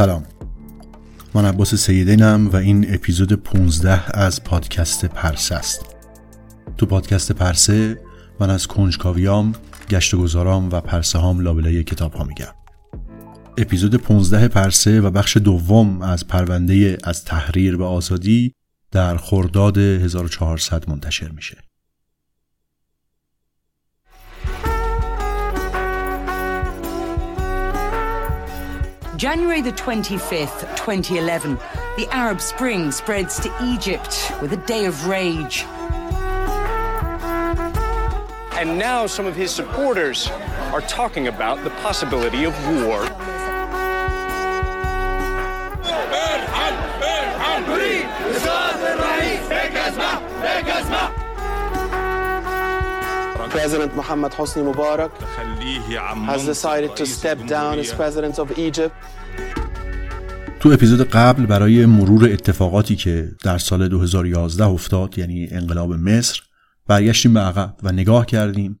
سلام. من عباس سیدینم و این اپیزود 15 از پادکست پرسه است. تو پادکست پرسه من از کنجکاویام گشت گذارام و پرسه هام لابلای کتاب ها میگم. اپیزود 15 پرسه و بخش دوم از پرونده از تحریر به آزادی در خرداد 1400 منتشر میشه. January the 25th, 2011, the Arab Spring spreads to Egypt with a day of rage. And now some of his supporters are talking about the possibility of war. President Mohammed Hosni Mubarak has decided to step down as president of Egypt. تو اپیزود قبل برای مرور اتفاقاتی که در سال 2011 افتاد یعنی انقلاب مصر برگشتیم به عقب و نگاه کردیم.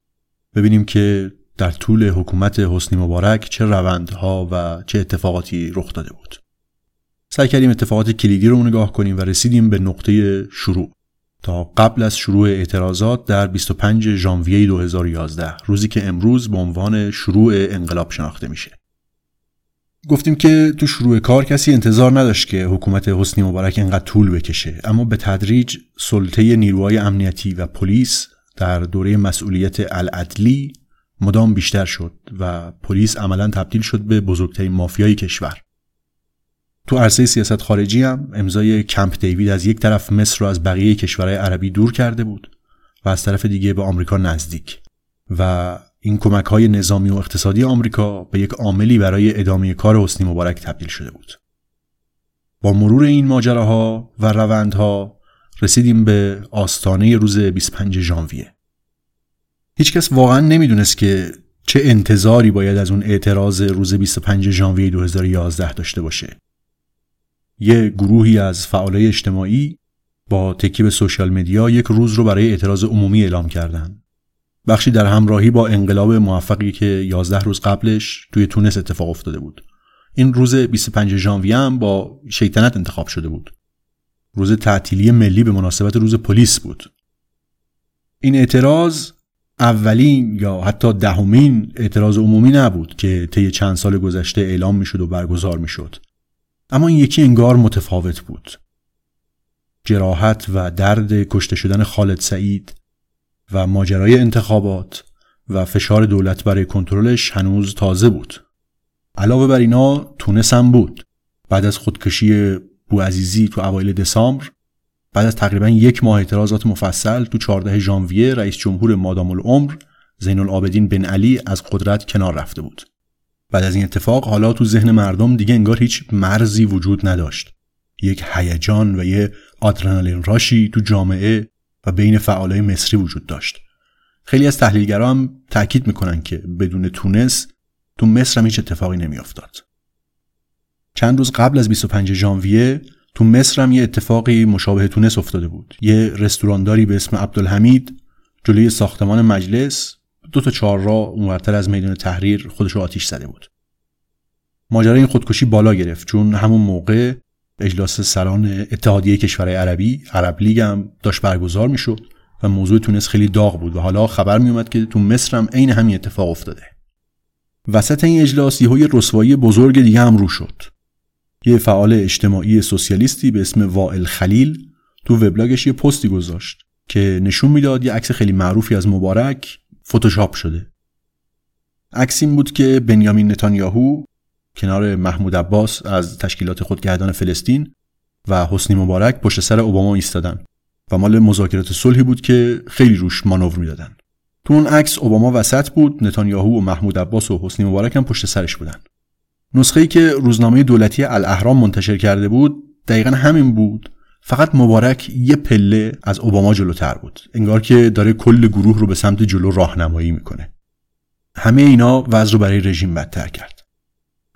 ببینیم که در طول حکومت حسنی مبارک چه روندها و چه اتفاقاتی رخ داده بود. سعی کردیم اتفاقات کلیدی رو نگاه کنیم و رسیدیم به نقطه شروع. تا قبل از شروع اعتراضات در 25 ژانویه 2011 روزی که امروز به عنوان شروع انقلاب شناخته میشه. گفتیم که تو شروع کار کسی انتظار نداشت که حکومت حسنی مبارک انقدر طول بکشه. اما به تدریج سلطه نیروهای امنیتی و پلیس در دوره مسئولیت العدلی مدام بیشتر شد و پلیس عملا تبدیل شد به بزرگترین مافیای کشور. تو عرصه سیاست خارجی هم امضای کمپ دیوید از یک طرف مصر رو از بقیه کشورهای عربی دور کرده بود و از طرف دیگه به آمریکا نزدیک و این کمک های نظامی و اقتصادی آمریکا به یک عاملی برای ادامه کار حسنی مبارک تبدیل شده بود. با مرور این ماجراها و روندها رسیدیم به آستانه روز 25 ژانویه. هیچکس واقعا نمی‌دونست که چه انتظاری باید از اون اعتراض روز 25 ژانویه 2011 داشته باشه. یه گروهی از فعالای اجتماعی با تکیه به سوشال مدیا یک روز رو برای اعتراض عمومی اعلام کردند. بخشی در همراهی با انقلاب موفقی که 11 روز قبلش توی تونس اتفاق افتاده بود. این روز 25 ژانویه هم با شیطنت انتخاب شده بود. روز تعطیلی ملی به مناسبت روز پلیس بود. این اعتراض اولین یا حتی دهمین اعتراض عمومی نبود که طی چند سال گذشته اعلام می‌شد و برگزار می‌شد. اما این یکی انگار متفاوت بود جراحت و درد کشته شدن خالد سعید و ماجرای انتخابات و فشار دولت برای کنترلش هنوز تازه بود. علاوه بر اینا تونس هم بود. بعد از خودکشی بوعزیزی تو اوایل دسامبر بعد از تقریبا یک ماه اعتراضات مفصل تو 14 ژانویه رئیس جمهور مادام العمر زین العابدین بن علی از قدرت کنار رفته بود. بعد از این اتفاق حالا تو ذهن مردم دیگه انگار هیچ مرزی وجود نداشت. یک هیجان و یه آدرنالین راشی تو جامعه و بین فعالای مصری وجود داشت. خیلی از تحلیلگرا هم تاکید می‌کنن که بدون تونس تو مصر هم هیچ اتفاقی نمیافتاد. چند روز قبل از 25 ژانویه تو مصر هم یه اتفاقی مشابه تونس افتاده بود. یه رستورانداری به اسم عبدالحمید جلوی ساختمان مجلس دو تا چهار راه اونورتر از میدان تحریر خودش رو آتیش زده بود. ماجرای این خودکشی بالا گرفت. چون همون موقع اجلاس سران اتحادیه کشورهای عربی عرب لیگ هم داشت برگزار می‌شد و موضوع تونس خیلی داغ بود و حالا خبر میومد که تو مصر هم عین همین اتفاق افتاده. وسط این اجلاس یهو یه رسوایی بزرگ دیگه هم رو شد. یه فعال اجتماعی سوسیالیستی به اسم وائل خلیل تو وبلاگش یه پستی گذاشت که نشون می‌داد یه عکس خیلی معروفی از مبارک فتوشاپ شده. عکس این بود که بنیامین نتانیاهو کنار محمود عباس از تشکیلات خودگردان فلسطین و حسنی مبارک پشت سر اوباما ایستادن و مال مذاکرات صلحی بود که خیلی روش مانور می‌دادن. تو اون عکس اوباما وسط بود نتانیاهو و محمود عباس و حسنی مبارک هم پشت سرش بودن. نسخه ای که روزنامه دولتی الاهرام منتشر کرده بود دقیقا همین بود فقط مبارک یه پله از اوباما جلوتر بود. انگار که داره کل گروه رو به سمت جلو راهنمایی می‌کنه. همه اینا وضع رو برای رژیم بدتر کرد.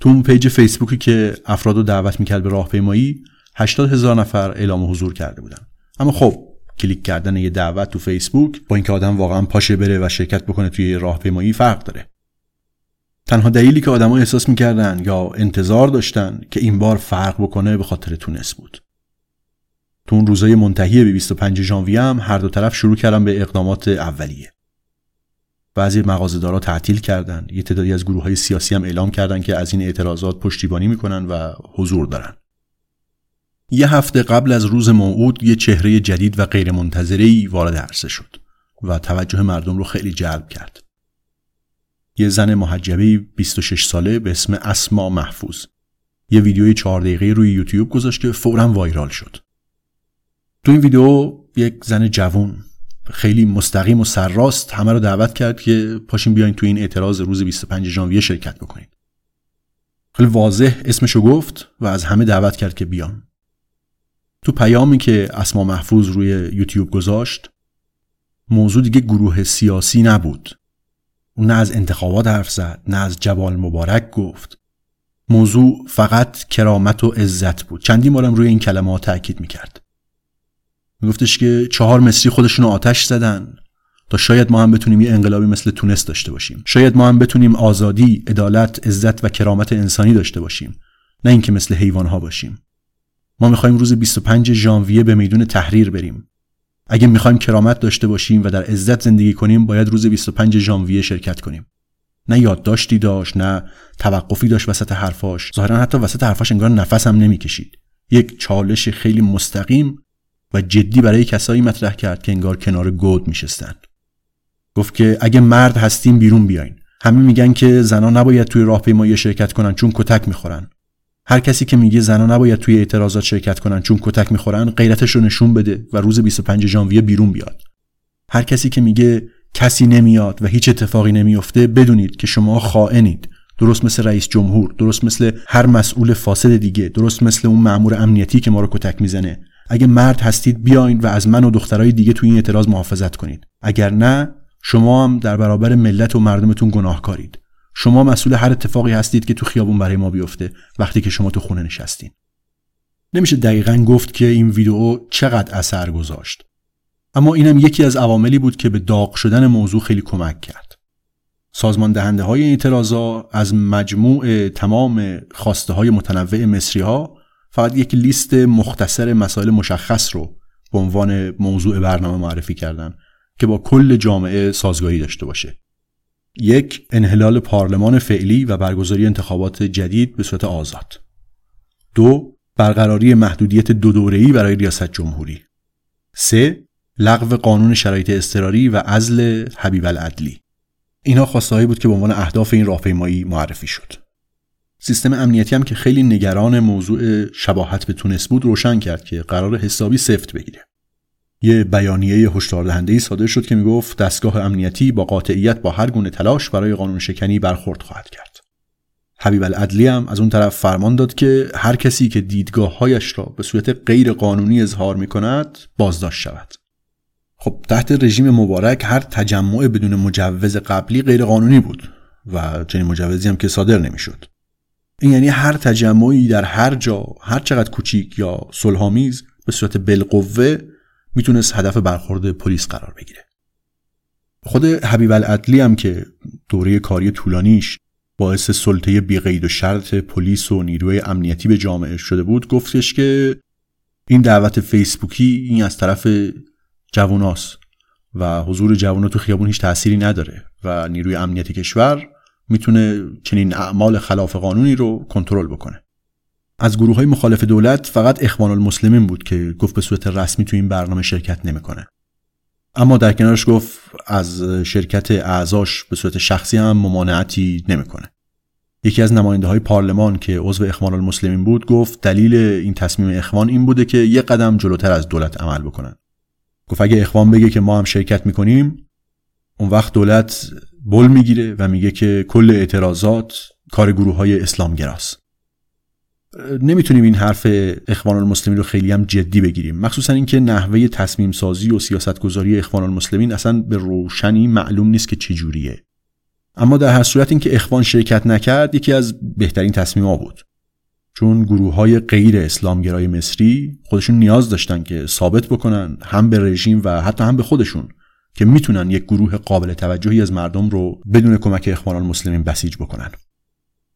تو اون page فیسبوکی که افراد رو دعوت می‌کرد به راهپیمایی 80 هزار نفر اعلام حضور کرده بودن. اما خب کلیک کردن یه دعوت تو فیسبوک با اینکه آدم واقعا پاشه بره و شرکت بکنه توی راهپیمایی فرق داره. تنها دلیلی که آدما احساس می‌کردن یا انتظار داشتن که این بار فرق بکنه به خاطر تونس بود. تو اون روزای منتهی به 25 ژانویه هم هر دو طرف شروع کردن به اقدامات اولیه. بعضی مغازه‌دارا تعطیل کردند یه تعدادی از گروه های سیاسی هم اعلام کردند که از این اعتراضات پشتیبانی می‌کنن و حضور دارن. یه هفته قبل از روز موعود یه چهره جدید و غیرمنتظره‌ای وارد عرصه شد و توجه مردم رو خیلی جلب کرد. یه زن محجبه 26 ساله به اسم اسما محفوظ. یه ویدیوی 4 دقیقه روی یوتیوب گذاشت که فورا وایرال شد. تو این ویدیو یک زن جوون خیلی مستقیم و سرراست همه رو دعوت کرد که پاشین بیاین تو این اعتراض روز 25 ژانویه شرکت بکنید. خیلی واضح اسمشو گفت و از همه دعوت کرد که بیان. تو پیامی که اسما محفوظ روی یوتیوب گذاشت موضوع دیگه گروه سیاسی نبود. اون نه از انتخابات حرف زد نه از جوال مبارک گفت. موضوع فقط کرامت و عزت بود. چندی بارم روی این کلمات تاکید می‌کرد. میگفتش که چهار مصری خودشون آتش زدن. تا شاید ما هم بتونیم یه انقلابی مثل تونس داشته باشیم. شاید ما هم بتونیم آزادی عدالت عزت و کرامت انسانی داشته باشیم. نه اینکه مثل حیوان ها باشیم. ما می‌خوایم روز 25 ژانویه به میدون تحریر بریم. اگه می‌خوایم کرامت داشته باشیم و در عزت زندگی کنیم باید روز 25 ژانویه شرکت کنیم. نه یادداشتی داشت نه توقفی داشت وسط حرفاش. ظاهرا حتی وسط حرفاش انگار نفس هم نمی‌کشید. یک چالش خیلی مستقیم و جدی برای کسایی مطرح کرد که انگار کنار گود میشستند. گفت که اگه مرد هستیم بیرون بیاین. همه میگن که زنا نباید توی راهپیمایی شرکت کنن چون کتک می‌خورن. هر کسی که میگه زنا نباید توی اعتراضات شرکت کنن چون کتک می‌خورن غیرتش رو نشون بده و روز 25 ژانویه بیرون بیاد. هر کسی که میگه کسی نمیاد و هیچ اتفاقی نمیافته بدونید که شما خائنید. درست مثل رئیس جمهور درست مثل هر مسئول فاسد دیگه درست مثل اون مأمور امنیتی که ما رو کتک می‌زنه. اگه مرد هستید بیاین و از من و دخترای دیگه تو این اعتراض محافظت کنید. اگر نه شما هم در برابر ملت و مردمتون گناهکارید. شما مسئول هر اتفاقی هستید که تو خیابون برای ما بیفته وقتی که شما تو خونه نشستین. نمیشه دقیقا گفت که این ویدیو چقدر اثر گذاشت. اما اینم یکی از عواملی بود که به داغ شدن موضوع خیلی کمک کرد. سازمان دهنده های اعتراضا از مجموع تمام خواسته های متنوع مصری ها فقط یک لیست مختصر مسائل مشخص رو به عنوان موضوع برنامه معرفی کردن که با کل جامعه سازگاری داشته باشه. یک انحلال پارلمان فعلی و برگزاری انتخابات جدید به صورت آزاد. دو برقراری محدودیت دو دوره‌ای برای ریاست جمهوری. سه لغو قانون شرایط اضطراری و عزل حبیب العدلی. اینها خواستهایی بود که به عنوان اهداف این راهپیمایی معرفی شد. سیستم امنیتی هم که خیلی نگران موضوع شباهت به تونس بود روشن کرد که قرار حسابی سفت بگیره یه بیانیه هشدار دهنده صادر شد که می‌گفت دستگاه امنیتی با قاطعیت با هر گونه تلاش برای قانون شکنی برخورد خواهد کرد. حبیب العدلی هم از اون طرف فرمان داد که هر کسی که دیدگاههایش را به صورت غیر قانونی اظهار می کند بازداشت شود. خب تحت رژیم مبارک هر تجمع بدون مجوز قبلی غیر قانونی بود و چنین مجوزی هم که صادر نمی‌شد. این یعنی هر تجمعی در هر جا هر چقدر کوچیک یا صلحآمیز به صورت بالقوه می‌تونست هدف برخورد پلیس قرار بگیره. خود حبیب العدلی هم که دوره کاری طولانیش باعث سلطه بیقید و شرط پلیس و نیروی امنیتی به جامعه شده بود گفتش که این دعوت فیسبوکی این از طرف جواناست و حضور جوانا تو خیابون هیچ تأثیری نداره و نیروی امنیتی کشور می‌تونه چنین اعمال خلاف قانونی رو کنترل بکنه از گروه های مخالف دولت فقط اخوان المسلمین بود که گفت به صورت رسمی تو این برنامه شرکت نمی‌کنه. اما در کنارش گفت از شرکت اعضاش به صورت شخصی هم ممانعتی نمی‌کنه. یکی از نماینده های پارلمان که عضو اخوان المسلمین بود گفت دلیل این تصمیم اخوان این بوده که یک قدم جلوتر از دولت عمل بکنن. گفت اگه اخوان بگه که ما هم شرکت می‌کنیم اون وقت دولت بل می‌گیره و میگه که کل اعتراضات کار گروه های اسلامگراست. نمی‌تونیم این حرف اخوان المسلمین رو خیلی هم جدی بگیریم. مخصوصا اینکه نحوه تصمیم سازی و سیاست گذاری اخوان المسلمین اصلا به روشنی معلوم نیست که چجوریه. اما در هر صورت اینکه اخوان شرکت نکرد یکی از بهترین تصمیم بود. چون گروه های غیر اسلامگرای مصری خودشون نیاز داشتن که ثابت بکنن هم به رژیم و حتی هم به خودشون. که می‌تونن یک گروه قابل توجهی از مردم رو بدون کمک اخوان المسلمین بسیج بکنن.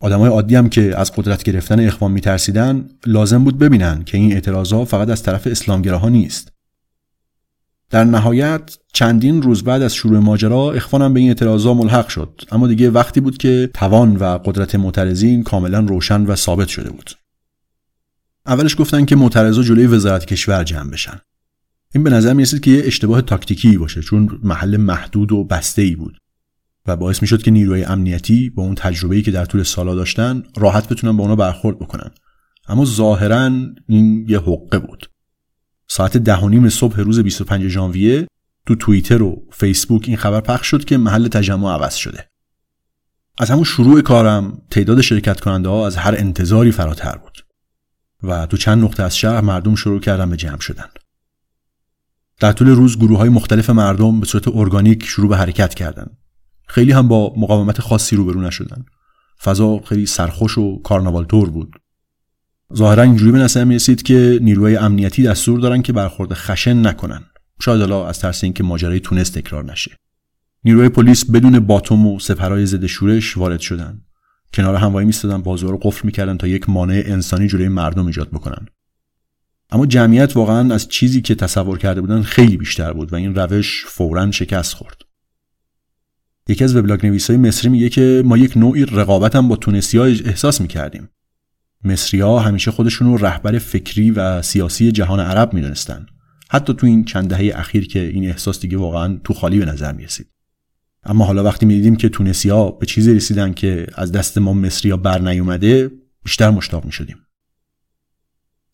آدمای عادی هم که از قدرت گرفتن اخوان میترسیدن لازم بود ببینن که این اعتراضها فقط از طرف اسلامگراها نیست. در نهایت چندین روز بعد از شروع ماجرا اخوان به این اعتراضا ملحق شد. اما دیگه وقتی بود که توان و قدرت معترضین کاملا روشن و ثابت شده بود. اولش گفتن که معترضا جلوی وزارت کشور جمع بشن. این به نظر می که یه اشتباه تاکتیکی باشه چون محل محدود و بسته ای بود. و باعث می‌شد که نیروی امنیتی با اون تجربه‌ای که در طول سالا داشتن راحت بتونن با اونا برخورد بکنن. اما ظاهرا این یه حقه بود. ساعت ده نیم صبح روز 25 ژانویه تو توییتر و فیسبوک این خبر پخش شد که محل تجمع عوض شده. از همون شروع کارم تعداد شرکت کننده ها از هر انتظاری فراتر بود. و تو چند نقطه از شهر مردم شروع کردن به جمع شدن. در طول روز گروه های مختلف مردم به صورت ارگانیک شروع به حرکت کردند. خیلی هم با مقاومت خاصی روبرو نشدن فضا خیلی سرخوش و کارناوال طور بود. ظاهرا اینجوری به نظر می‌رسید که نیروهای امنیتی دستور دارن که برخورد خشن نکنن. شاید حالا از ترس اینکه ماجرای تونست تکرار نشه. نیروهای پلیس بدون باتوم و سپرهای ضد شورش وارد شدن. کنار هموایی میستادن بازوها رو قفل می‌کردن تا یک مانع انسانی جلوی مردم ایجاد بکنن. اما جمعیت واقعا از چیزی که تصور کرده بودن خیلی بیشتر بود و این روش فورا شکست خورد. یکی از وبلاگ نویسای مصری میگه که ما یک نوعی رقابت هم با تونسی احساس می‌کردیم. مصری ها همیشه خودشون رو رهبر فکری و سیاسی جهان عرب می‌دونستن. حتی تو این چند دهه اخیر که این احساس دیگه واقعا تو خالی به نظر می‌رسید. اما حالا وقتی می‌دیدیم که تونسی به چیزی رسیدن که از دست ما مصری ها بر نیومده بیشتر مشتاق می‌شدیم.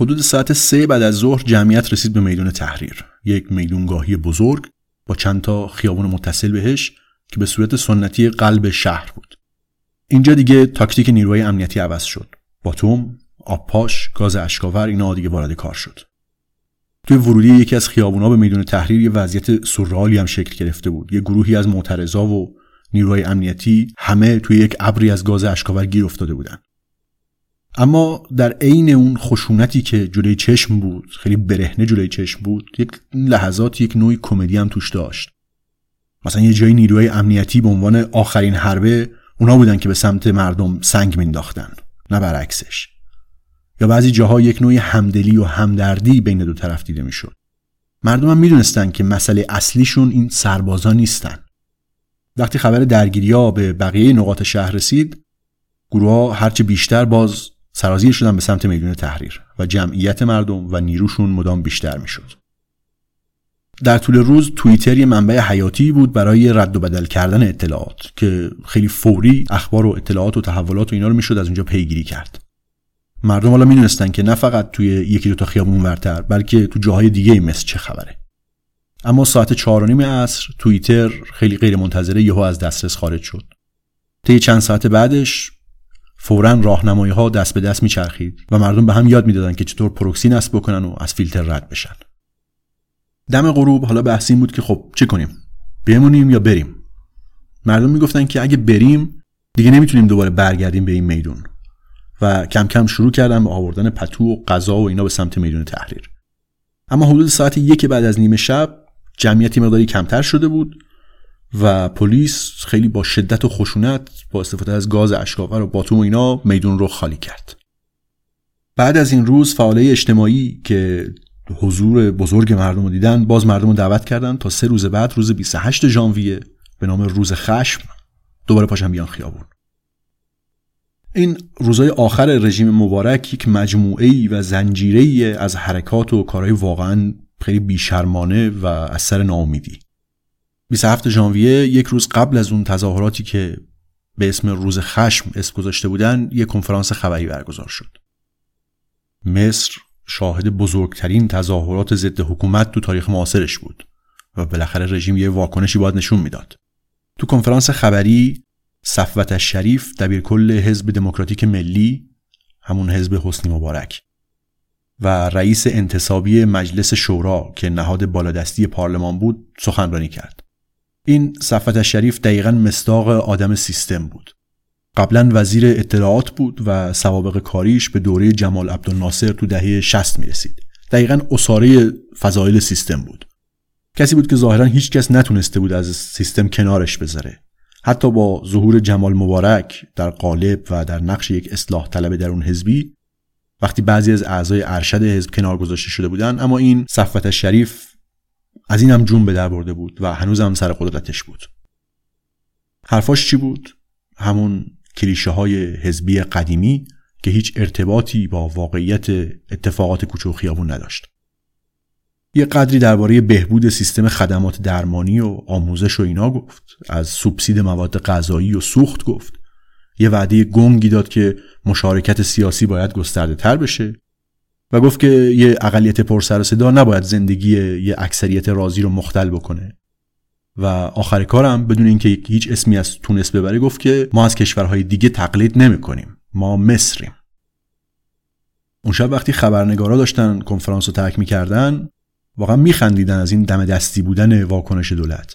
حدود ساعت سه بعد از ظهر جمعیت رسید به میدون تحریر. یک میدونگاهی بزرگ با چند تا خیابون متصل بهش که به صورت سنتی قلب شهر بود. اینجا دیگه تاکتیک نیروهای امنیتی عوض شد. باتوم آبپاش گاز اشکاور اینا دیگه وارد کار شد. توی ورودی یکی از خیابونا به میدون تحریر یه وضعیت سورئالی هم شکل گرفته بود. یه گروهی از معترضا و نیروهای امنیتی همه توی یک ابری از گاز اشکاور گیر افتاده بودن. اما در عین اون خشونتی که جلوی چشم بود خیلی برهنه جلوی چشم بود یک لحظات یک نوعی کمدی هم توش داشت. مثلا یه جایی نیروهای امنیتی به عنوان آخرین حربه اونا بودن که به سمت مردم سنگ مینداختن نه برعکسش. یا بعضی جاها یک نوع همدلی و همدردی بین دو طرف دیده می‌شد. مردم هم می‌دونستن که مسئله اصلیشون این سربازا نیستن. وقتی خبر درگیری ها به بقیه نقاط شهر رسید گروه ها هرچه بیشتر باز سرازیر شدن به سمت میدون تحریر و جمعیت مردم و نیروشون مدام بیشتر می‌شد. در طول روز توییتر یه منبع حیاتی بود برای رد و بدل کردن اطلاعات که خیلی فوری اخبار و اطلاعات و تحولات و اینا رو می‌شد از اونجا پیگیری کرد. مردم حالا می‌دونستن که نه فقط توی یکی دو تا خیابون ورتر بلکه تو جاهای دیگه مثل چه خبره. اما ساعت چهار و نیم عصر توییتر خیلی غیر منتظره یهو از دسترس خارج شد. طی چند ساعت بعدش فورا راهنمایی ها دست به دست میچرخید و مردم به هم یاد می‌دادن که چطور پروکسی نصب بکنن و از فیلتر رد بشن. دم غروب حالا بحث این بود که خب چه کنیم؟ بمونیم یا بریم؟ مردم می‌گفتن که اگه بریم دیگه نمی‌تونیم دوباره برگردیم به این میدون. و کم کم شروع کردن به آوردن پتو و غذا و اینا به سمت میدون تحریر. اما حدود ساعت یک بعد از نیمه شب جمعیتی مقداری کمتر شده بود و پلیس خیلی با شدت و خشونت با استفاده از گاز اشکاور و باتوم و اینا میدون رو خالی کرد. بعد از این روز فعاله اجتماعی که حضور بزرگ مردم رو دیدن باز مردم رو دعوت کردن تا سه روز بعد روز 28 ژانویه به نام روز خشم دوباره پاشن بیان خیابون. این روزهای آخر رژیم مبارک یک مجموعه و زنجیره از حرکات و کارهای واقعا خیلی بیشرمانه و از ناامیدی. 27 ژانویه یک روز قبل از اون تظاهراتی که به اسم روز خشم اسم گذاشته بودن یک کنفرانس خبری برگزار شد. مصر شاهد بزرگترین تظاهرات ضد حکومت تو تاریخ معاصرش بود و بالاخره رژیم یه واکنشی باید نشون می‌داد. تو کنفرانس خبری صفوت شریف دبیرکل حزب دموکراتیک ملی همون حزب حسنی مبارک و رئیس انتصابی مجلس شورا که نهاد بالادستی پارلمان بود سخنرانی کرد. این صفت شریف دقیقا مستاق آدم سیستم بود. قبلا وزیر اطلاعات بود و سوابق کاریش به دوره جمال عبدالناصر تو دهه 60 می رسید دقیقا اصاره فضایل سیستم بود. کسی بود که ظاهرا هیچ کس نتونسته بود از سیستم کنارش بذاره. حتی با ظهور جمال مبارک در قالب و در نقش یک اصلاح طلب در اون حزبی وقتی بعضی از اعضای ارشد حزب کنار گذاشته شده بودن اما این صفوت شریف از این هم جون به در برده بود و هنوز هم سر قدرتش بود. حرفاش چی بود؟ همون کلیشه های حزبی قدیمی که هیچ ارتباطی با واقعیت اتفاقات کوچه و خیابون نداشت. یه قدری درباره بهبود سیستم خدمات درمانی و آموزش و اینا گفت از سوبسید مواد غذایی و سوخت گفت. یه وعده گنگی داد که مشارکت سیاسی باید گسترده تر بشه. و گفت که یه اقلیت پر سر صدا نباید زندگی یه اکثریت راضی رو مختل بکنه. و آخر کارم بدون اینکه هیچ اسمی از تونس ببره گفت که ما از کشورهای دیگه تقلید نمی کنیم. ما مصریم. اون شب وقتی خبرنگارا داشتن کنفرانس رو ترک می‌کردن واقعا میخندیدن از این دم دستی بودن واکنش دولت.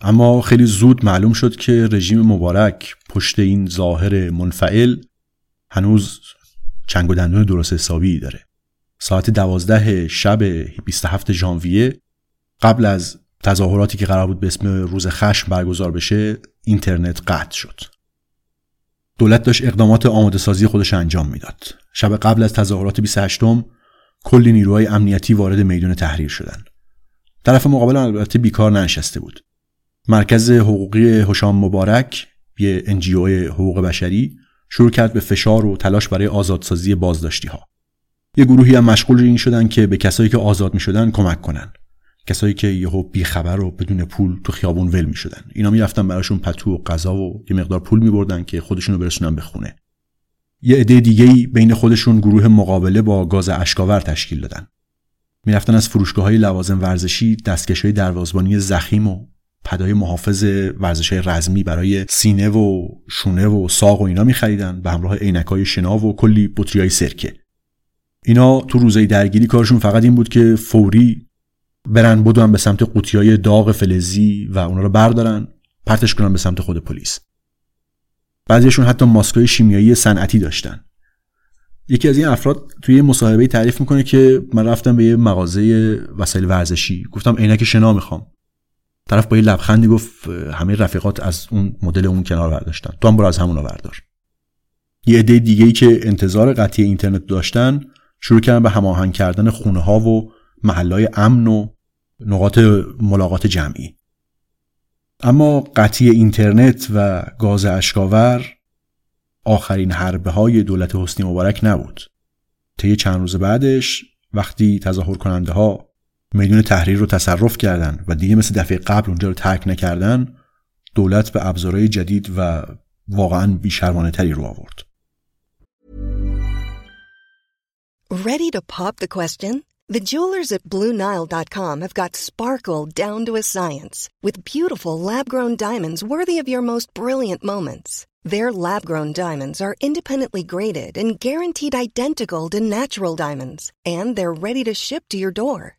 اما خیلی زود معلوم شد که رژیم مبارک پشت این ظاهر منفعل هنوز چنگ و دندون درست حسابی داره. ساعت دوازده شب 27 ژانویه قبل از تظاهراتی که قرار بود به اسم روز خشم برگزار بشه اینترنت قطع شد. دولت داشت اقدامات آماده سازی خودش انجام می‌داد. شب قبل از تظاهرات 28 ام کلی نیروهای امنیتی وارد میدون تحریر شدن. طرف مقابل البته بیکار ننشسته بود. مرکز حقوقی هشام مبارک یه انجیو حقوق بشری شروع کرد به فشار و تلاش برای آزادسازی بازداشتی ها. یه گروهی هم مشغول این شدن که به کسایی که آزاد می شدن کمک کنن. کسایی که یهو بیخبر و بدون پول تو خیابون ول می شدن. اینا می رفتن براشون پتو و غذا و یه مقدار پول می بردن که خودشونو برسونن به خونه. یه عده دیگه بین خودشون گروه مقابله با گاز اشکاور تشکیل دادن. می‌رفتن از فروشگاه های لوازم ورزشی دستکش های دروازبانی زخیم و پدای محافظ ورزش های رزمی برای سینه و شونه و ساق و اینا میخریدن به همراه عینک های شنا و کلی بطری های سرکه. اینا تو روزای درگیری کارشون فقط این بود که فوری برن بدون به سمت قوطی های داغ فلزی و اونا رو بردارن پرتش کنن به سمت خود پلیس. بعضیشون حتی ماسکای شیمیایی صنعتی داشتن. یکی از این افراد توی مصاحبه تعریف می‌کنه که من رفتم به یه مغازه وسایل ورزشی. گفتم عینک شنا می‌خوام. طرف با یه لبخندی گفت همه رفیقات از اون مدل اون کنار برداشتن. تو هم برو از همون بردار. یه عده دیگه ای که انتظار قطعی اینترنت داشتن شروع کردن به هماهنگ کردن خونه ها و محلهای امن و نقاط ملاقات جمعی. اما قطعی اینترنت و گاز اشکاور آخرین حربه های دولت حسنی مبارک نبود. طی چند روز بعدش وقتی تظاهر کننده ها میدون تحریر رو تصرف کردن و دیگه مثل دفعه قبل اونجا رو ترک نکردن دولت به ابزارهای جدید و واقعا بیشرمانه تری رو آورد Ready to pop the question? The jewelers at BlueNile.com have got sparkle down to a science with beautiful lab-grown diamonds worthy of your most brilliant moments. Their lab-grown diamonds are independently graded and guaranteed identical to natural diamonds, and they're ready to ship to your door.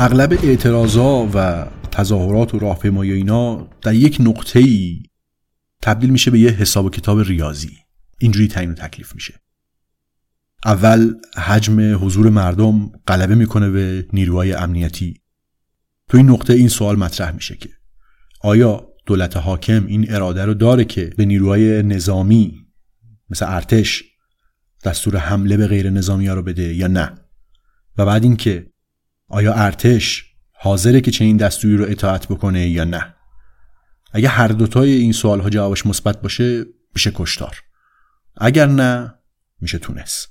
اغلب اعتراضا و تظاهرات و راهپیمایی اینا در یک نقطه ای تبدیل میشه به یه حساب و کتاب ریاضی. اینجوری تعیین تکلیف میشه. اول حجم حضور مردم غلبه می‌کنه به نیروهای امنیتی. تو این نقطه این سوال مطرح میشه که آیا دولت حاکم این اراده رو داره که به نیروهای نظامی مثل ارتش دستور حمله به غیر نظامی ها رو بده یا نه؟ و بعد اینکه آیا ارتش حاضره که چنین دستوری رو اطاعت بکنه یا نه؟ اگه هر دوتای این سوال ها جوابش مثبت باشه میشه کشتار. اگر نه میشه تونس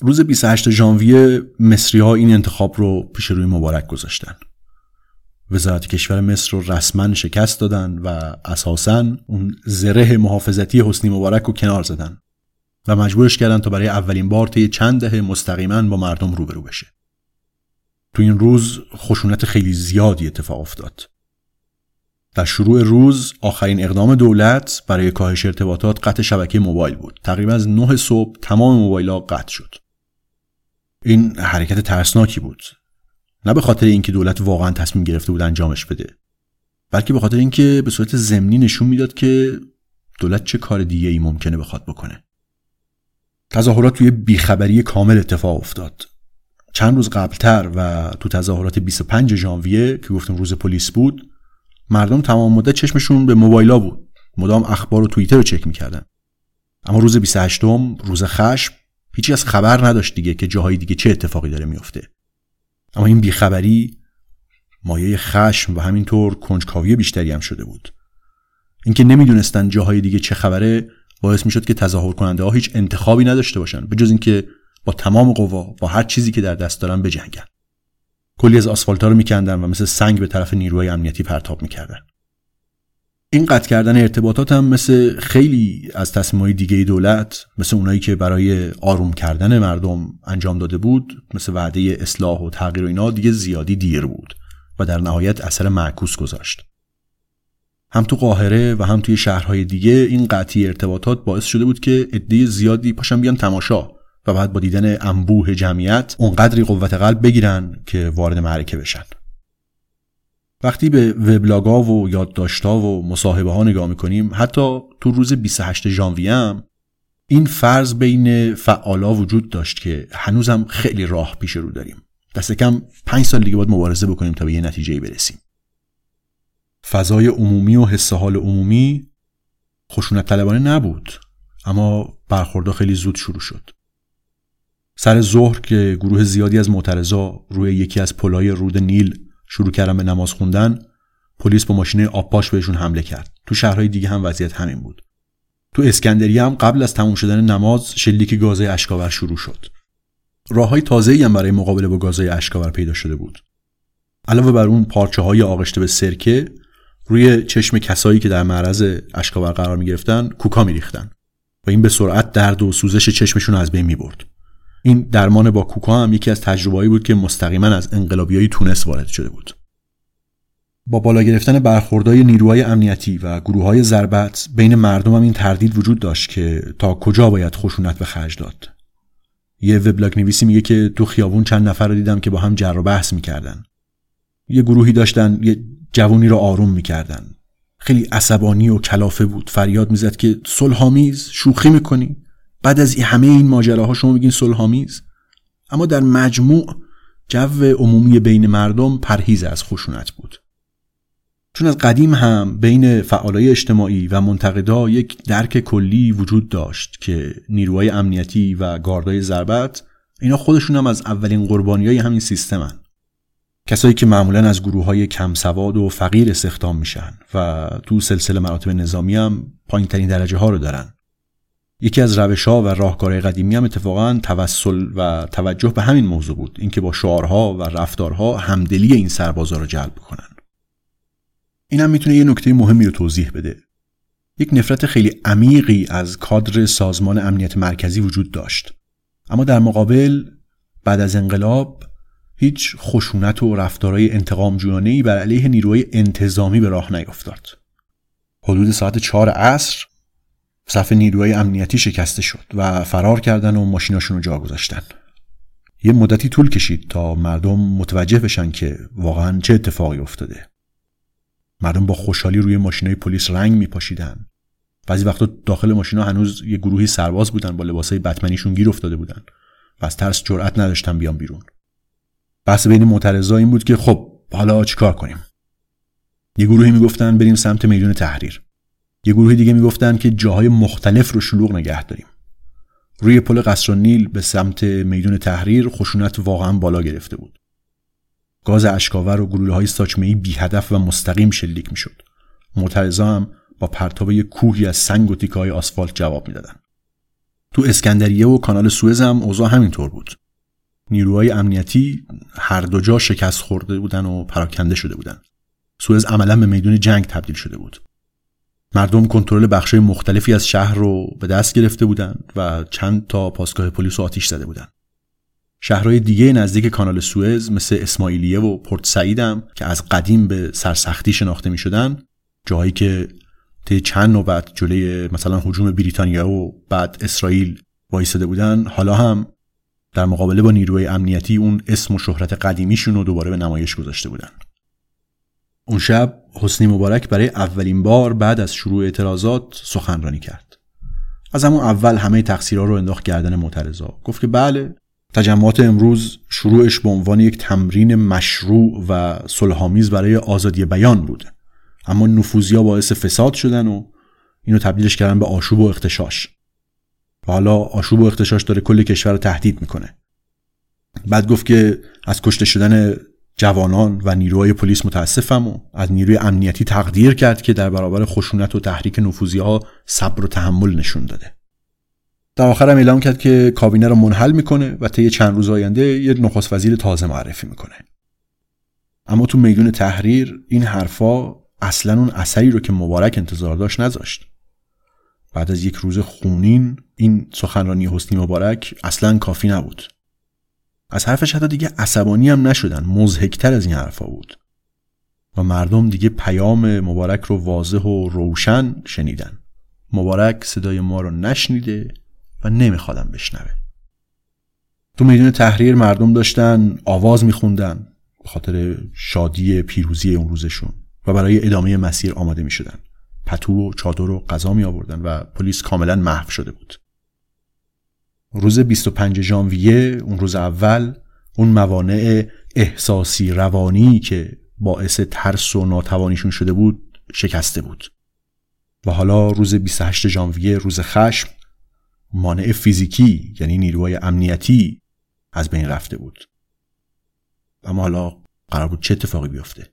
روز 28 ژانویه مصری ها این انتخاب رو پیش روی مبارک گذاشتن. وزارت کشور مصر رو رسما شکست دادن و اساسا اون زره محافظتی حسنی مبارک رو کنار زدن و مجبورش کردن تا برای اولین بار طی چند دهه مستقیما با مردم روبرو بشه. تو این روز خشونت خیلی زیادی اتفاق افتاد. در شروع روز آخرین اقدام دولت برای کاهش ارتباطات قطع شبکه موبایل بود. تقریبا از 9 صبح تمام موبایل ها قطع شد. این حرکت ترسناکی بود. نه به خاطر اینکه دولت واقعا تصمیم گرفته بود انجامش بده. بلکه به خاطر اینکه به صورت ضمنی نشون می‌داد که دولت چه کار دیگه ای ممکنه بخواد بکنه. تظاهرات توی بیخبری کامل اتفاق افتاد. چند روز قبلتر و تو تظاهرات 25 ژانویه که گفتم روز پلیس بود مردم تمام مدت چشمشون به موبایلا بود. مدام اخبار و توییتر رو چک می‌کردن. اما روز 28 روز خشم هیچی از خبر نداشت دیگه که جاهای دیگه چه اتفاقی داره میفته اما این بیخبری مایه خشم و همینطور کنجکاوی بیشتری هم شده بود. اینکه نمی‌دونستن جاهای دیگه چه خبره باعث می‌شد که تظاهر کننده ها هیچ انتخابی نداشته باشن. به جز اینکه با تمام قوا با هر چیزی که در دست دارن بجنگن. کلی از آسفالتا رو میکندن و مثل سنگ به طرف نیروهای امنیتی پرتاب می‌کردن. این قطع کردن ارتباطات هم مثل خیلی از تصمیمهای دیگه دولت مثل اونایی که برای آروم کردن مردم انجام داده بود مثل وعده اصلاح و تغییر و اینا دیگه زیادی دیر بود و در نهایت اثر معکوس گذاشت. هم تو قاهره و هم توی شهرهای دیگه این قطعی ارتباطات باعث شده بود که عده زیادی پاشن بیان تماشا. و بعد با دیدن انبوه جمعیت اونقدری قوت قلب بگیرن که وارد معرکه بشن. وقتی به وبلاگا و یادداشت‌ها و مصاحبه ها نگاه می‌کنیم حتی تو روز 28 ژانویه هم این فرض بین فعالا وجود داشت که هنوزم خیلی راه پیش رو داریم. دست کم پنج سال دیگه باید مبارزه بکنیم تا به یه نتیجه برسیم. فضای عمومی و حس حال عمومی خشونت طلبانه نبود اما برخوردها خیلی زود شروع شد. سر ظهر که گروه زیادی از معترضا روی یکی از پلای رود نیل شروع کردن به نماز خوندن پلیس با ماشین آبپاش بهشون حمله کرد. تو شهرهای دیگه هم وضعیت همین بود. تو اسکندریه هم قبل از تموم شدن نماز شلیک گازه اشکاور شروع شد. راههای تازه‌ای هم برای مقابله با گازهای اشکاور پیدا شده بود. علاوه بر اون پارچه های آغشته به سرکه روی چشم کسایی که در معرض اشکاور قرار می گرفتن کوکا می ریختن و این به سرعت درد و سوزش چشمشون از بین می برد. این درمان با کوکا هم یکی از تجربه‌ای بود که مستقیما از انقلابیای تونس وارد شده بود. با بالا گرفتن برخوردهای نیروهای امنیتی و گروه های ضربت بین مردم هم این تردید وجود داشت که تا کجا باید خشونت به خرج داد. یه وبلاگ نویسی میگه که تو خیابون چند نفر رو دیدم که با هم جر و بحث می‌کردن. یه گروهی داشتن یه جوونی رو آروم می‌کردن. خیلی عصبانی و کلافه بود. فریاد می‌زد که صلحآمیز شوخی می‌کنی؟ بعد از همه این ماجراها شما میگین صلحآمیز؟ اما در مجموع جو عمومی بین مردم پرهیز از خشونت بود. چون از قدیم هم بین فعالای اجتماعی و منتقدا یک درک کلی وجود داشت که نیروهای امنیتی و گاردای ضربت اینا خودشون هم از اولین قربانی های همین سیستمن کسایی که معمولا از گروه های کم سواد و فقیر استخدام میشن و تو سلسله مراتب نظامی هم پایین ترین درجه ها رو دارن یکی از روش ها و راهکارهای قدیمی هم اتفاقا توسل و توجه به همین موضوع بود. اینکه با شعارها و رفتارها همدلی این سربازا رو جلب کنن. اینم می‌تونه یه نکته مهمی رو توضیح بده. یک نفرت خیلی عمیقی از کادر سازمان امنیت مرکزی وجود داشت. اما در مقابل بعد از انقلاب هیچ خشونت و رفتارهای انتقام جویانه بر علیه نیروهای انتظامی به راه نیفتاد. حدود ساعت چهار عصر صف نیروهای امنیتی شکسته شد و فرار کردن و ماشیناشون رو جا گذاشتن. یه مدتی طول کشید تا مردم متوجه بشن که واقعا چه اتفاقی افتاده. مردم با خوشحالی روی ماشینای پلیس رنگ میپاشیدن. بعضی وقتا داخل ماشینا هنوز یه گروهی سرباز بودن با لباسای بتمنیشون گیر افتاده بودن و از ترس جرأت نداشتن بیان بیرون. بحث بین معترضا این بود که خب حالا چیکار کنیم؟ یه گروهی می‌گفتن بریم سمت میدون تحریر. یه گروهی دیگه می‌گفتن که جاهای مختلف رو شلوغ نگه داریم روی پل قصر نیل به سمت میدون تحریر خشونت واقعا بالا گرفته بود گاز اشکاور و گلوله های ساچمه بی هدف و مستقیم شلیک می‌شد. معترضا هم با پرتاب کوهی از سنگ و تیکه های آسفالت جواب می‌دادن. تو اسکندریه و کانال سوئز هم اوضاع همینطور بود. نیروهای امنیتی هر دو جا شکست خورده بودن و پراکنده شده بودن. سوئز عملا به میدون جنگ تبدیل شده بود. مردم کنترل بخشای مختلفی از شهر رو به دست گرفته بودند و چند تا پاسگاه پلیس و آتیش زده بودند. شهرهای دیگه نزدیک کانال سوئز مثل اسماعیلیه و پورت سعیدم که از قدیم به سرسختی شناخته می شدن جاهایی که طی چند نوبت جلوی مثلا حجوم بریتانیا و بعد اسرائیل وایساده بودن حالا هم در مقابله با نیروی امنیتی اون اسم و شهرت قدیمیشون رو دوباره به نمایش گذاشته بودن اون شب حسنی مبارک برای اولین بار بعد از شروع اعتراضات سخنرانی کرد. از همون اول همه تقصیرها رو انداخت گردن معترضا. گفت که بله تجمعات امروز شروعش به عنوان یک تمرین مشروع و صلحآمیز برای آزادی بیان بود اما نفوذیا باعث فساد شدن و اینو تبدیلش کردن به آشوب و اختشاش. و حالا آشوب و اختشاش داره کل کشور رو تهدید می‌کنه. بعد گفت که از کشته شدن جوانان و نیروهای پلیس متاسفم و از نیروی امنیتی تقدیر کرد که در برابر خشونت و تحریک نفوذی ها صبر و تحمل نشون داده. در آخر هم اعلام کرد که کابینه رو منحل می‌کنه و طی چند روز آینده یه نخست وزیر تازه معرفی می‌کنه. اما تو میدون تحریر این حرفا اصلا اون اثری رو که مبارک انتظار داشت نذاشت. بعد از یک روز خونین این سخنرانی حسنی مبارک اصلا کافی نبود. از حرفش حتی دیگه عصبانی هم نشدن. مزهکتر از این حرفا بود. و مردم دیگه پیام مبارک رو واضح و روشن شنیدن. مبارک صدای ما رو نشنیده و نمیخوادم بشنوه. تو میدون تحریر مردم داشتن آواز میخوندن به خاطر شادی پیروزی اون روزشون و برای ادامه مسیر آماده می‌شدن. پتو و چادر و غذا می آوردن و پلیس کاملا محو شده بود. روز 25 ژانویه اون روز اول اون موانع احساسی روانی که باعث ترس و ناتوانیشون شده بود شکسته بود. و حالا روز 28 ژانویه روز خشم مانع فیزیکی یعنی نیروهای امنیتی از بین رفته بود. اما حالا قرار بود چه اتفاقی بیفته؟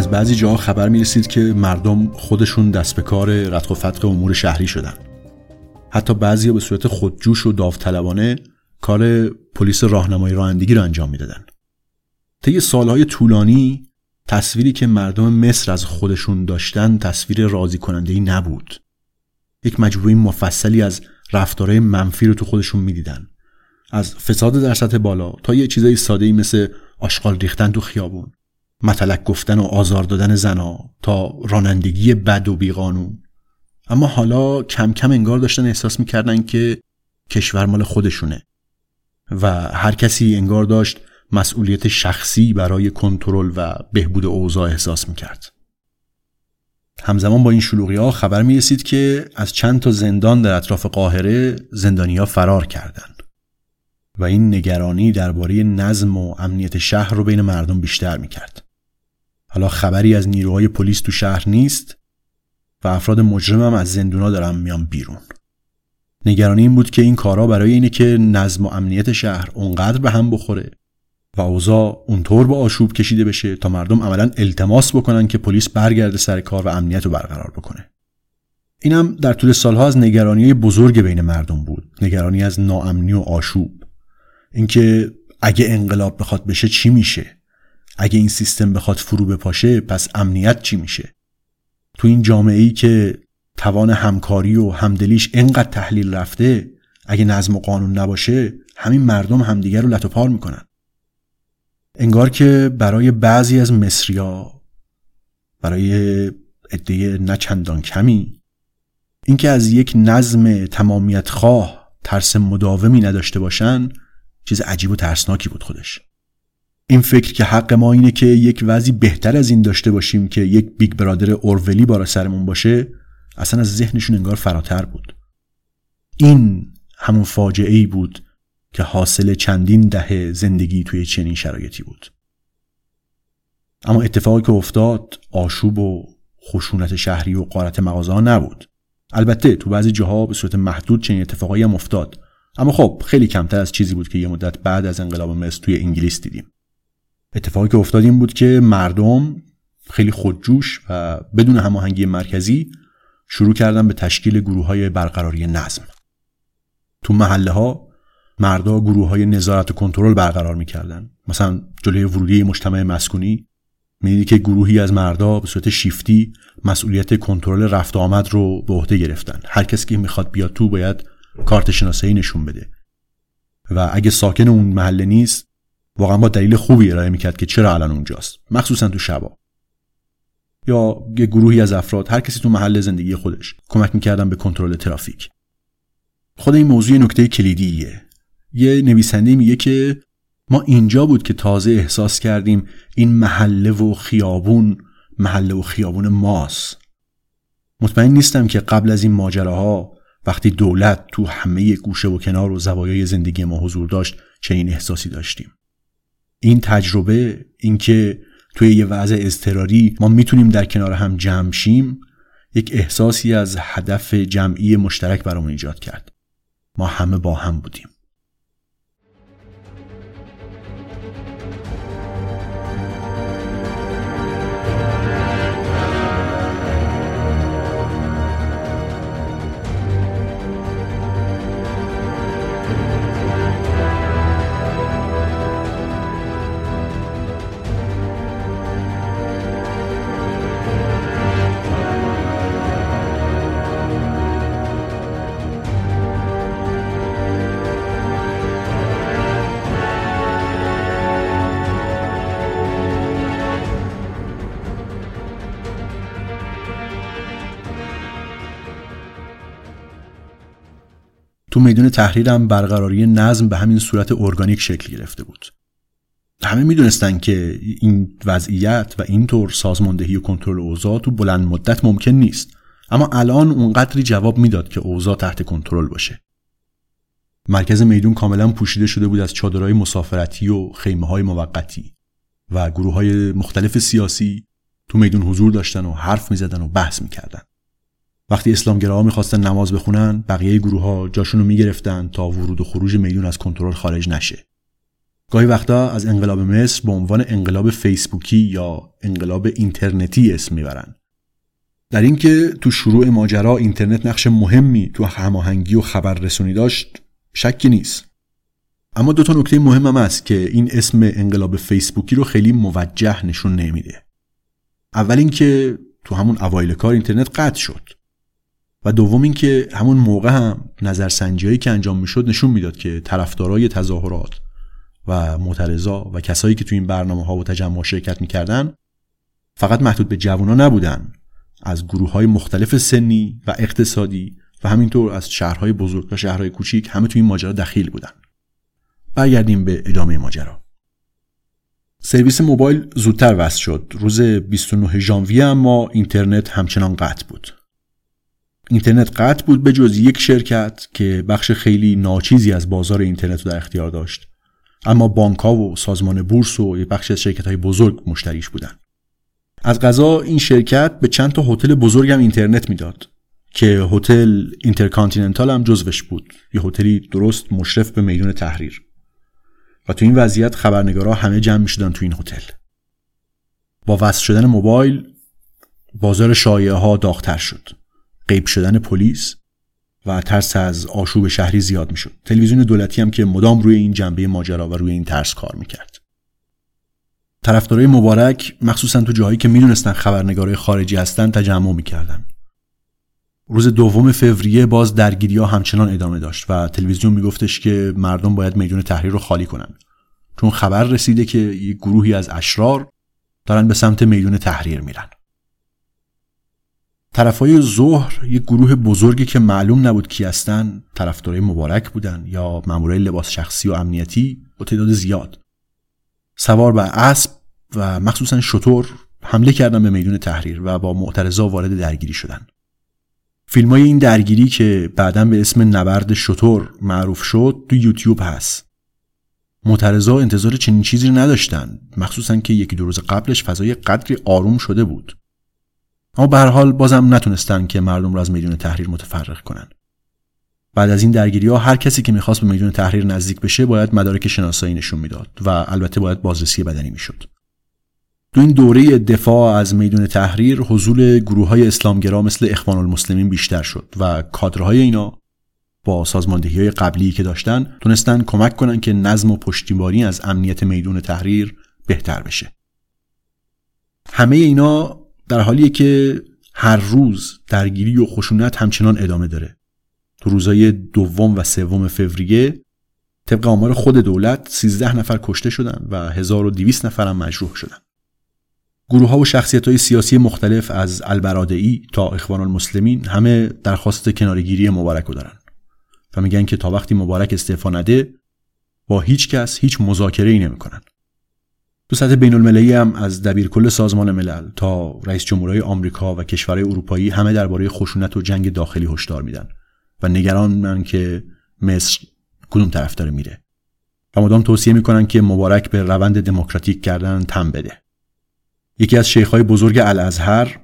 از بعضی جاها خبر می رسید که مردم خودشون دست به کار رتق و فتق امور شهری شدن حتی بعضی به صورت خودجوش و داوطلبانه کار پلیس راهنمایی رانندگی رو انجام می‌دادن. طی سالهای طولانی تصویری که مردم مصر از خودشون داشتن تصویر راضی کننده ای نبود. یک مجموعه مفصلی از رفتارهای منفی رو تو خودشون می‌دیدن. از فساد در سطح بالا تا یه چیزای ساده مثل آشغال ریختن تو خیابون، متلک گفتن و آزار دادن زنا تا رانندگی بد و بیقانون. اما حالا کم کم انگار داشتن احساس می‌کردن که کشور مال خودشونه و هر کسی انگار داشت مسئولیت شخصی برای کنترل و بهبود اوضاع احساس می‌کرد. همزمان با این شلوغی ها خبر می رسید که از چند تا زندان در اطراف قاهره زندانیا فرار کردند و این نگرانی درباره نظم و امنیت شهر رو بین مردم بیشتر می کرد. حالا خبری از نیروهای پلیس تو شهر نیست و افراد مجرم هم از زندونا دارن میان بیرون. نگرانی این بود که این کارا برای اینه که نظم و امنیت شهر اونقدر به هم بخوره و اوضاع اونطور به آشوب کشیده بشه تا مردم عملا التماس بکنن که پلیس برگرده سر کار و امنیت رو برقرار بکنه. اینم در طول سالها از نگرانی بزرگ بین مردم بود نگرانی از ناامنی و آشوب. اینکه اگه انقلاب بخواد بشه چی میشه؟ اگه این سیستم بخواد فرو بپاشه پس امنیت چی میشه؟ تو این جامعه ای که توان همکاری و همدلیش انقدر تحلیل رفته اگه نظم و قانون نباشه همین مردم همدیگر رو لطوپار می‌کنن. انگار که برای بعضی از مصریا برای عده نچندان کمی اینکه از یک نظم تمامیت خواه ترس مداومی نداشته باشن چیز عجیب و ترسناکی بود خودش. این فکر که حق ما اینه که یک وضعی بهتر از این داشته باشیم که یک بیگ برادر اورولی بارا سرمون باشه اصلا از ذهنشون انگار فراتر بود. این همون فاجعه ای بود که حاصل چندین دهه زندگی توی چنین شرایطی بود. اما اتفاقی که افتاد آشوب و خشونت شهری و قارت مغازه نبود. البته تو بعضی جاها به صورت محدود چنین اتفاقایی هم افتاد. اما خب خیلی کمتر از چیزی بود که یه مدت بعد از انقلاب مصر توی انگلیس دیدیم. اتفاقی که افتاد این بود که مردم خیلی خودجوش و بدون هماهنگی مرکزی شروع کردن به تشکیل گروه های برقراری نظم. تو محله ها مردا گروه های نظارت و کنترل برقرار می‌کردن. مثلا جلوی ورودی مجتمع مسکونی می‌دیدی که گروهی از مردا به صورت شیفتی مسئولیت کنترل رفت آمد رو به عهده گرفتن. هر کسی که می‌خواد بیاد تو باید کارت شناسایی نشون بده. و اگه ساکن اون محله نیست واقعا با دلیل خوبی ارائه می‌کرد که چرا الان اونجاست. مخصوصا تو شبا. یا یه گروهی از افراد هر کسی تو محل زندگی خودش کمک می‌کردن به کنترل ترافیک. خود این موضوع نکته کلیدیه. یه نویسنده میگه که ما اینجا بود که تازه احساس کردیم این محله و خیابون محله و خیابون ماست. مطمئن نیستم که قبل از این ماجراها وقتی دولت تو همه گوشه و کنار و زوایای زندگی ما حضور داشت چنین احساسی داشتیم. این تجربه اینکه توی یه وضع اضطراری ما می‌تونیم در کنار هم جمع شیم یک احساسی از هدف جمعی مشترک برامون ایجاد کرد. ما همه با هم بودیم. تو میدون تحریرم برقراری نظم به همین صورت ارگانیک شکل گرفته بود. همه می‌دونستن که این وضعیت و اینطور سازماندهی و کنترل اوضاع تو بلند مدت ممکن نیست. اما الان اونقدری جواب می‌داد که اوضاع تحت کنترل باشه. مرکز میدون کاملا پوشیده شده بود از چادرهای مسافرتی و خیمه های موقتی و گروه های مختلف سیاسی تو میدون حضور داشتن و حرف می‌زدن و بحث می‌کردن. وقتی اسلامگراها می‌خواستن نماز بخونن بقیه گروه ها جاشون رو می‌گرفتن تا ورود و خروج میدون از کنترل خارج نشه. گاهی وقتا از انقلاب مصر به عنوان انقلاب فیسبوکی یا انقلاب اینترنتی اسم می‌برن. در اینکه تو شروع ماجرا اینترنت نقش مهمی تو هماهنگی و خبررسونی داشت شکی نیست. اما دو تا نکته مهم هم است که این اسم انقلاب فیسبوکی رو خیلی موجه نشون نمیده. اول اینکه تو همون اوایل کار اینترنت قطع شد. و دوم اینکه همون موقع هم نظرسنجیایی که انجام می‌شد نشون می‌داد که طرفدارای تظاهرات و معترضا و کسایی که تو این برنامه ها و تجمع شرکت می‌کردن فقط محدود به جوونا نبودن. از گروه های مختلف سنی و اقتصادی و همینطور از شهرهای بزرگ و شهرهای کوچیک همه تو این ماجرا دخیل بودن. برگردیم به ادامه ماجرا. سرویس موبایل زودتر وصل شد. روز 29 ژانویه اما اینترنت همچنان قطع بود. اینترنت قطع بود به جز یک شرکت که بخش خیلی ناچیزی از بازار اینترنت رو در اختیار داشت. اما بانک و سازمان بورس و یک بخش از شرکت های بزرگ مشتریش بودن. از قضا این شرکت به چند تا هتل بزرگ هم اینترنت می‌داد که هتل اینترکانتیننتال هم جزوش بود. یه هتلی درست مشرف به میدون تحریر. و تو این وضعیت خبرنگارا همه جمع می‌شدن تو این هتل. با وصل شدن موبایل بازار شایعه ها داغتر شد. غیب شدن پلیس و ترس از آشوب شهری زیاد می‌شد. تلویزیون دولتی هم که مدام روی این جنبه ماجرا و روی این ترس کار می‌کرد. طرفدارای مبارک مخصوصا تو جاهایی که می‌دونستن خبرنگارای خارجی هستن تجمع می‌کردن. روز دوم فوریه باز درگیری ها همچنان ادامه داشت و تلویزیون میگفتش که مردم باید میدون تحریر رو خالی کنن. چون خبر رسیده که یک گروهی از اشرار دارن به سمت میدون تحریر میرن. طرفای ظهر یک گروه بزرگی که معلوم نبود کی هستن طرفدارای مبارک بودن یا مامورای لباس شخصی و امنیتی با تعداد زیاد. سوار بر اسب و مخصوصا شطور حمله کردن به میدون تحریر و با معترضا وارد درگیری شدن. فیلم های این درگیری که بعدا به اسم نبرد شطور معروف شد تو یوتیوب هست. معترضا انتظار چنین چیزی رو نداشتن مخصوصا که یکی دو روز قبلش فضای قدری آروم شده بود. اما به هر حال بازم نتونستن که مردم رو از میدون تحریر متفرق کنن. بعد از این درگیری ها هر کسی که می‌خواست به میدون تحریر نزدیک بشه باید مدارک شناسایی نشون می‌داد و البته باید بازرسی بدنی می‌شد. تو این دوره دفاع از میدون تحریر حضور گروه های اسلامگرا مثل اخوان المسلمین بیشتر شد و کادرهای اینا با سازماندهی های قبلی که داشتن تونستن کمک کنن که نظم و پشتیبانی از امنیت میدون تحریر بهتر بشه. همه اینا در حالیه که هر روز درگیری و خشونت همچنان ادامه داره. تو روزای دوم و سوم فوریه طبق آمار خود دولت 13 نفر کشته شدن و 1200 نفر هم مجروح شدن. گروه ها و شخصیت های سیاسی مختلف از البرادعی تا اخوان المسلمین همه درخواست کنارگیری مبارک رو دارن. و میگن که تا وقتی مبارک استعفا نده با هیچ کس هیچ مذاکره ای نمی‌کنن. تو سطح بین المللی هم از دبیرکل سازمان ملل تا رئیس جمهورهای آمریکا و کشورهای اروپایی همه درباره خشونت و جنگ داخلی هشدار میدن و نگران من که مصر کدوم طرف داره میره. و مدام توصیه می‌کنن که مبارک به روند دموکراتیک کردن تم بده. یکی از شیخهای بزرگ الازهر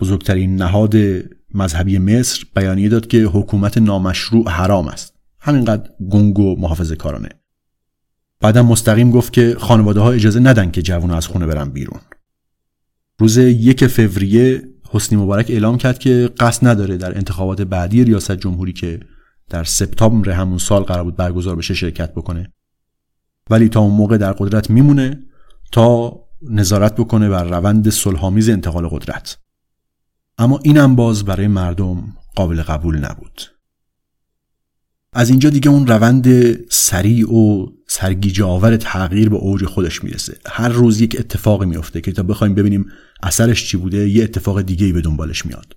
بزرگترین نهاد مذهبی مصر بیانیه داد که حکومت نامشروع حرام است. همینقدر گنگ و محافظه کارانه بعدم مستقیم گفت که خانواده ها اجازه ندن که جوان از خونه برن بیرون. روز یک فوریه حسنی مبارک اعلام کرد که قصد نداره در انتخابات بعدی ریاست جمهوری که در سپتامبر همون سال قرار بود برگزار بشه شرکت بکنه. ولی تا اون موقع در قدرت میمونه تا نظارت بکنه بر روند صلحآمیز انتقال قدرت. اما اینم باز برای مردم قابل قبول نبود. از اینجا دیگه اون روند سریع و سرگیجه آور تغییر به اوج خودش می‌رسه. هر روز یک اتفاقی میفته که تا بخوایم ببینیم اثرش چی بوده یه اتفاق دیگه ای به دنبالش میاد.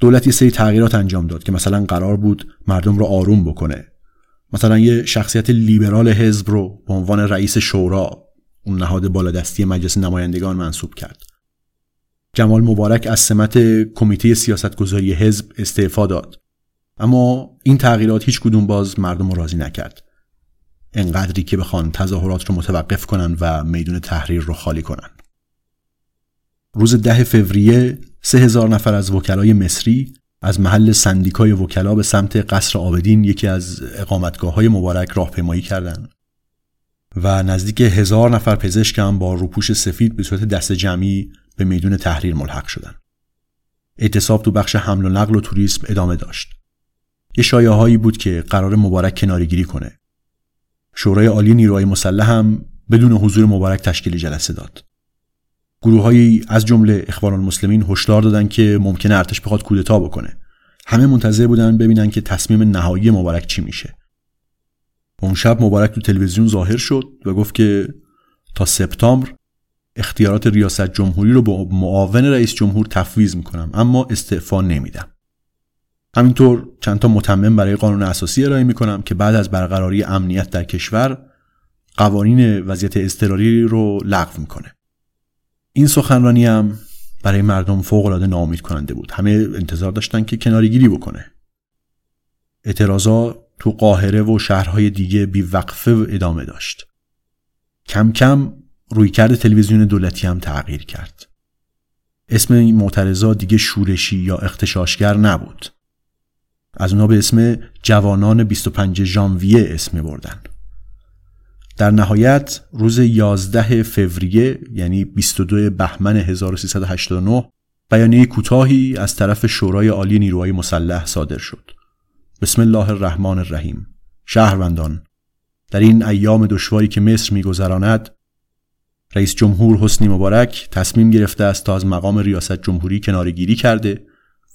دولت یه سری تغییرات انجام داد که مثلا قرار بود مردم رو آروم بکنه. مثلا یه شخصیت لیبرال حزب رو به عنوان رئیس شورا اون نهاد بالادستی مجلس نمایندگان منصوب کرد. جمال مبارک از سمت کمیته سیاستگذاری حزب استعفا داد. اما این تغییرات هیچ کدوم باز مردم رو راضی نکرد. انقدری که بخوان تظاهرات رو متوقف کنن و میدون تحریر رو خالی کنن روز ده فوریه سه هزار نفر از وکلای مصری از محل سندیکای وکلا به سمت قصر آبدین یکی از اقامتگاه های مبارک راهپیمایی کردند و نزدیک هزار نفر پزشک هم با روپوش سفید به صورت دست جمعی به میدون تحریر ملحق شدن. اعتصاب تو بخش حمل و نقل و توریسم ادامه داشت. یه شایعه هایی بود که قرار مبارک کنارگیری کنه. شورای عالی نیروهای مسلح هم بدون حضور مبارک تشکیل جلسه داد. گروههایی از جمله اخوان المسلمین هشدار دادن که ممکنه ارتش بخواد کودتا بکنه. همه منتظر بودن ببینن که تصمیم نهایی مبارک چی میشه. اون شب مبارک تو تلویزیون ظاهر شد و گفت که تا سپتامبر اختیارات ریاست جمهوری رو با معاون رئیس جمهور تفویض می‌کنم اما استعفا نمیدم همینطور چندتا متمم برای قانون اساسی ارائه می‌کنم که بعد از برقراری امنیت در کشور قوانین وضعیت اضطراری رو لغو می‌کنه. این سخنرانی هم برای مردم فوق العاده ناامید کننده بود. همه انتظار داشتن که کنارگیری بکنه. اعتراضا تو قاهره و شهرهای دیگه بیوقفه ادامه داشت. کم کم رویکرد تلویزیون دولتی هم تغییر کرد. اسم این معترضا دیگه شورشی یا اختشاشگر نبود. از اونا به اسم جوانان 25 ژانویه اسم بردن. در نهایت روز 11 فوریه یعنی 22 بهمن 1389 بیانیه کوتاهی از طرف شورای عالی نیروهای مسلح صادر شد. بسم الله الرحمن الرحیم. شهروندان در این ایام دشواری که مصر میگذراند رئیس جمهور حسنی مبارک تصمیم گرفته است تا از مقام ریاست جمهوری کنارگیری کرده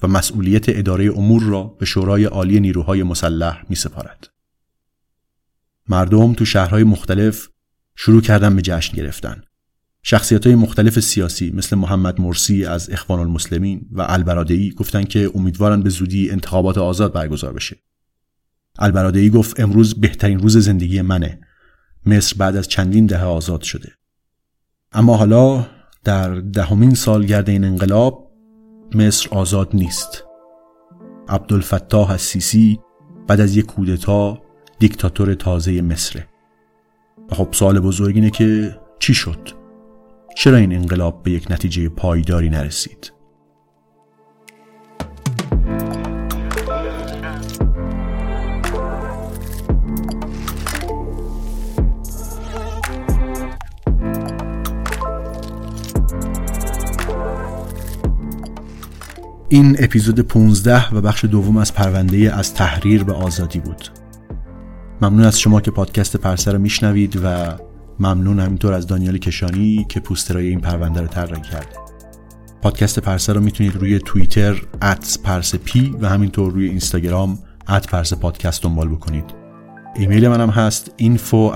مسئولیت اداره امور را به شورای عالی نیروهای مسلح می سپارد. مردم تو شهرهای مختلف شروع کردن به جشن گرفتن. شخصیت های مختلف سیاسی مثل محمد مرسی از اخوان المسلمین و البرادعی گفتن که امیدوارن به زودی انتخابات آزاد برگزار بشه. البرادعی گفت امروز بهترین روز زندگی منه. مصر بعد از چندین دهه آزاد شده. اما حالا در دهمین سالگرد این انقلاب مصر آزاد نیست. عبدالفتاح السیسی بعد از یک کودتا دیکتاتور تازه مصره. و خب سوال بزرگ اینه که چی شد؟ چرا این انقلاب به یک نتیجه پایداری نرسید؟ این اپیزود 15 و بخش دوم از پرونده از تحریر به آزادی بود. ممنون از شما که پادکست پرسه رو میشنوید و ممنون همینطور از دانیال کشانی که پوسترای این پرونده رو طراحی کرده. پادکست پرسه رو می‌تونید روی توییتر ات و همینطور روی اینستاگرام ات دنبال بکنید. ایمیل منم هست info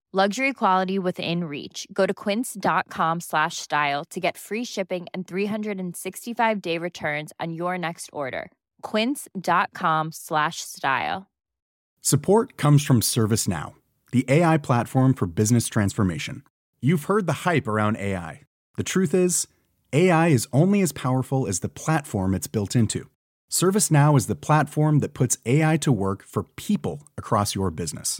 Luxury quality within reach. Go to quince.com slash style to get free shipping and 365 day returns on your next order. quince.com slash style. Support comes from ServiceNow, the AI platform for business transformation. You've heard the hype around AI. The truth is, AI is only as powerful as the platform it's built into. ServiceNow is the platform that puts AI to work for people across your business,